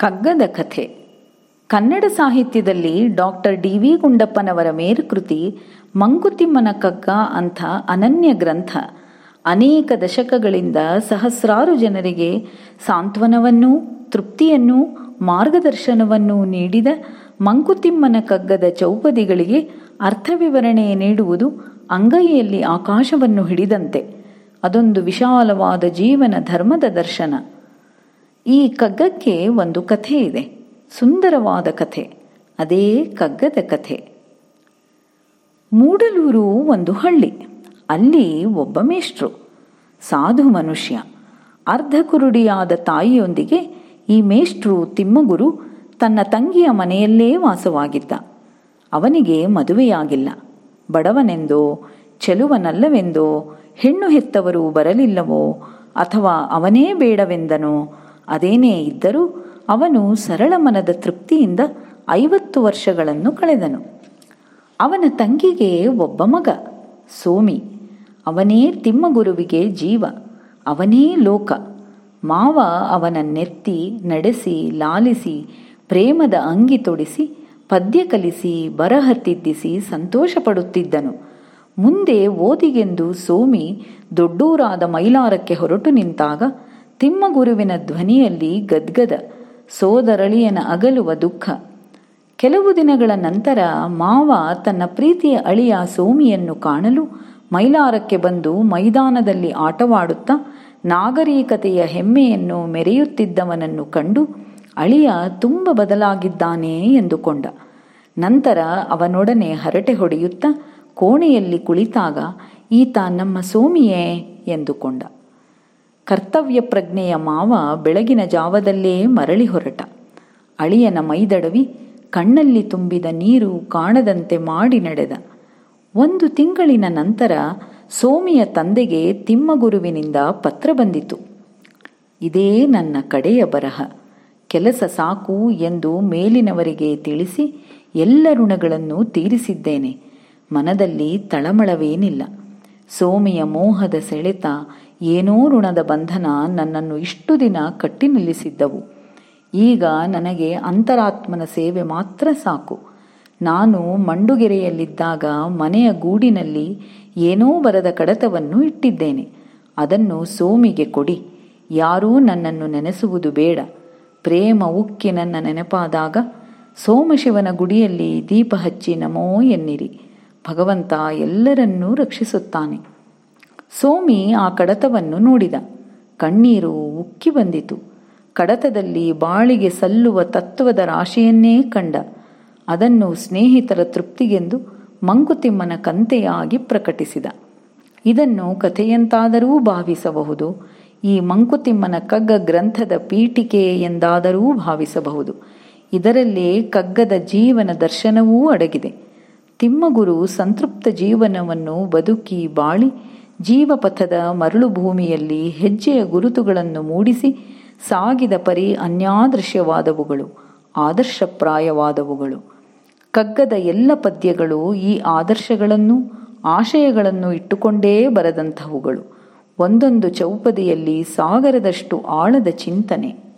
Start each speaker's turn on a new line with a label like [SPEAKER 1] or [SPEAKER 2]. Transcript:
[SPEAKER 1] ಕಗ್ಗದ ಕಥೆ. ಕನ್ನಡ ಸಾಹಿತ್ಯದಲ್ಲಿ ಡಾಕ್ಟರ್ ಡಿ ವಿ ಗುಂಡಪ್ಪನವರ ಮೇರುಕೃತಿ ಮಂಕುತಿಮ್ಮನ ಕಗ್ಗ ಅಂಥ ಅನನ್ಯ ಗ್ರಂಥ. ಅನೇಕ ದಶಕಗಳಿಂದ ಸಹಸ್ರಾರು ಜನರಿಗೆ ಸಾಂತ್ವನವನ್ನೂ, ತೃಪ್ತಿಯನ್ನೂ, ಮಾರ್ಗದರ್ಶನವನ್ನೂ ನೀಡಿದ ಮಂಕುತಿಮ್ಮನ ಕಗ್ಗದ ಚೌಪದಿಗಳಿಗೆ ಅರ್ಥವಿವರಣೆ ನೀಡುವುದು ಅಂಗೈಯಲ್ಲಿ ಆಕಾಶವನ್ನು ಹಿಡಿದಂತೆ. ಅದೊಂದು ವಿಶಾಲವಾದ ಜೀವನ ಧರ್ಮದ ದರ್ಶನ. ಈ ಕಗ್ಗಕ್ಕೆ ಒಂದು ಕಥೆ ಇದೆ. ಸುಂದರವಾದ ಕಥೆ. ಅದೇ ಕಗ್ಗದ ಕಥೆ. ಮೂಡಲೂರು ಒಂದು ಹಳ್ಳಿ. ಅಲ್ಲಿ ಒಬ್ಬ ಮೇಷ್ಟ್ರು. ಸಾಧು ಮನುಷ್ಯ. ಅರ್ಧ ಕುರುಡಿಯಾದ ತಾಯಿಯೊಂದಿಗೆ ಈ ಮೇಷ್ಟ್ರು ತಿಮ್ಮಗುರು ತನ್ನ ತಂಗಿಯ ಮನೆಯಲ್ಲೇ ವಾಸವಾಗಿದ್ದ. ಅವನಿಗೆ ಮದುವೆಯಾಗಿಲ್ಲ. ಬಡವನೆಂದೋ, ಚೆಲುವನಲ್ಲವೆಂದೋ, ಹೆಣ್ಣು ಹೆತ್ತವರು ಬರಲಿಲ್ಲವೋ ಅಥವಾ ಅವನೇ ಬೇಡವೆಂದನೋ ಅದೇನೇ ಇದ್ದರೂ ಅವನು ಸರಳ ಮನದ ತೃಪ್ತಿಯಿಂದ ಐವತ್ತು ವರ್ಷಗಳನ್ನು ಕಳೆದನು. ಅವನ ತಂಗಿಗೆ ಒಬ್ಬ ಮಗ, ಸೋಮಿ. ಅವನೇ ತಿಮ್ಮಗುರುವಿಗೆ ಜೀವ, ಅವನೇ ಲೋಕ. ಮಾವ ಅವನ ನೆತ್ತಿ, ನಡೆಸಿ, ಲಾಲಿಸಿ, ಪ್ರೇಮದ ಅಂಗಿ ತೊಡಿಸಿ, ಪದ್ಯ ಕಲಿಸಿ, ಬರಹ ತಿದ್ದಿಸಿ ಸಂತೋಷಪಡುತ್ತಿದ್ದನು. ಮುಂದೆ ಓದಿಗೆಂದು ಸೋಮಿ ದೊಡ್ಡೂರಾದ ಮೈಲಾರಕ್ಕೆ ಹೊರಟು ನಿಂತಾಗ ತಿಮ್ಮಗುರುವಿನ ಧ್ವನಿಯಲ್ಲಿ ಗದ್ಗದ, ಸೋದರಳಿಯನ ಅಗಲುವ ದುಃಖ. ಕೆಲವು ದಿನಗಳ ನಂತರ ಮಾವ ತನ್ನ ಪ್ರೀತಿಯ ಅಳಿಯ ಸೋಮಿಯನ್ನು ಕಾಣಲು ಮೈಲಾರಕ್ಕೆ ಬಂದು ಮೈದಾನದಲ್ಲಿ ಆಟವಾಡುತ್ತಾ ನಾಗರಿಕತೆಯ ಹೆಮ್ಮೆಯನ್ನು ಮೆರೆಯುತ್ತಿದ್ದವನನ್ನು ಕಂಡು ಅಳಿಯ ತುಂಬ ಬದಲಾಗಿದ್ದಾನೆ ಎಂದುಕೊಂಡ. ನಂತರ ಅವನೊಡನೆ ಹರಟೆ ಹೊಡೆಯುತ್ತಾ ಕೋಣೆಯಲ್ಲಿ ಕುಳಿತಾಗ, ಈತ ನಮ್ಮ ಸೋಮಿಯೇ ಎಂದುಕೊಂಡ. ಕರ್ತವ್ಯ ಪ್ರಜ್ಞೆಯ ಮಾವ ಬೆಳಗಿನ ಜಾವದಲ್ಲೇ ಮರಳಿ ಹೊರಟ. ಅಳಿಯನ ಮೈದಡವಿ ಕಣ್ಣಲ್ಲಿ ತುಂಬಿದ ನೀರು ಕಾಣದಂತೆ ಮಾಡಿ ನಡೆದ. ಒಂದು ತಿಂಗಳಿನ ನಂತರ ಸೋಮಿಯ ತಂದೆಗೆ ತಿಮ್ಮಗುರುವಿನಿಂದ ಪತ್ರ ಬಂದಿತು. ಇದೇ ನನ್ನ ಕಡೆಯ ಬರಹ. ಕೆಲಸ ಸಾಕು ಎಂದು ಮೇಲಿನವರಿಗೆ ತಿಳಿಸಿ ಎಲ್ಲ ಋಣಗಳನ್ನು ತೀರಿಸಿದ್ದೇನೆ. ಮನದಲ್ಲಿ ತಳಮಳವೇನಿಲ್ಲ. ಸೋಮಿಯ ಮೋಹದ ಸೆಳೆತ ಏನೋ ಋಣದ ಬಂಧನ ನನ್ನನ್ನು ಇಷ್ಟು ದಿನ ಕಟ್ಟಿ ನಿಲ್ಲಿಸಿದ್ದವು. ಈಗ ನನಗೆ ಅಂತರಾತ್ಮನ ಸೇವೆ ಮಾತ್ರ ಸಾಕು. ನಾನು ಮಂಡುಗೆರೆಯಲ್ಲಿದ್ದಾಗ ಮನೆಯ ಗೂಡಿನಲ್ಲಿ ಏನೋ ಬರದ ಕಡತವನ್ನು ಇಟ್ಟಿದ್ದೇನೆ. ಅದನ್ನು ಸೋಮಿಗೆ ಕೊಡಿ. ಯಾರೂ ನನ್ನನ್ನು ನೆನೆಸುವುದು ಬೇಡ. ಪ್ರೇಮ ಉಕ್ಕಿ ನನ್ನ ನೆನಪಾದಾಗ ಸೋಮಶಿವನ ಗುಡಿಯಲ್ಲಿ ದೀಪ ಹಚ್ಚಿ ನಮೋ ಎನ್ನಿರಿ. ಭಗವಂತ ಎಲ್ಲರನ್ನೂ ರಕ್ಷಿಸುತ್ತಾನೆ. ಸೋಮಿ ಆ ಕಡತವನ್ನು ನೋಡಿದ. ಕಣ್ಣೀರು ಉಕ್ಕಿ ಬಂದಿತು. ಕಡತದಲ್ಲಿ ಬಾಳಿಗೆ ಸಲ್ಲುವ ತತ್ವದ ರಾಶಿಯನ್ನೇ ಕಂಡ. ಅದನ್ನು ಸ್ನೇಹಿತರ ತೃಪ್ತಿಗೆಂದು ಮಂಕುತಿಮ್ಮನ ಕಂತೆಯಾಗಿ ಪ್ರಕಟಿಸಿದ. ಇದನ್ನು ಕಥೆಯಂತಾದರೂ ಭಾವಿಸಬಹುದು. ಈ ಮಂಕುತಿಮ್ಮನ ಕಗ್ಗ ಗ್ರಂಥದ ಪೀಠಿಕೆ ಎಂದಾದರೂ ಭಾವಿಸಬಹುದು. ಇದರಲ್ಲಿ ಕಗ್ಗದ ಜೀವನ ದರ್ಶನವೂ ಅಡಗಿದೆ. ತಿಮ್ಮಗುರು ಸಂತೃಪ್ತ ಜೀವನವನ್ನು ಬದುಕಿ ಬಾಳಿ ಜೀವಪಥದ ಮರಳು ಭೂಮಿಯಲ್ಲಿ ಹೆಜ್ಜೆಯ ಗುರುತುಗಳನ್ನು ಮೂಡಿಸಿ ಸಾಗಿದ ಪರಿ ಅನ್ಯಾದೃಶ್ಯವಾದವುಗಳು, ಆದರ್ಶಪ್ರಾಯವಾದವುಗಳು. ಕಗ್ಗದ ಎಲ್ಲ ಪದ್ಯಗಳು ಈ ಆದರ್ಶಗಳನ್ನು, ಆಶಯಗಳನ್ನು ಇಟ್ಟುಕೊಂಡೇ ಬರದಂತಹವುಗಳು ಒಂದೊಂದು ಚೌಪದಿಯಲ್ಲಿ ಸಾಗರದಷ್ಟು ಆಳದ ಚಿಂತನೆ.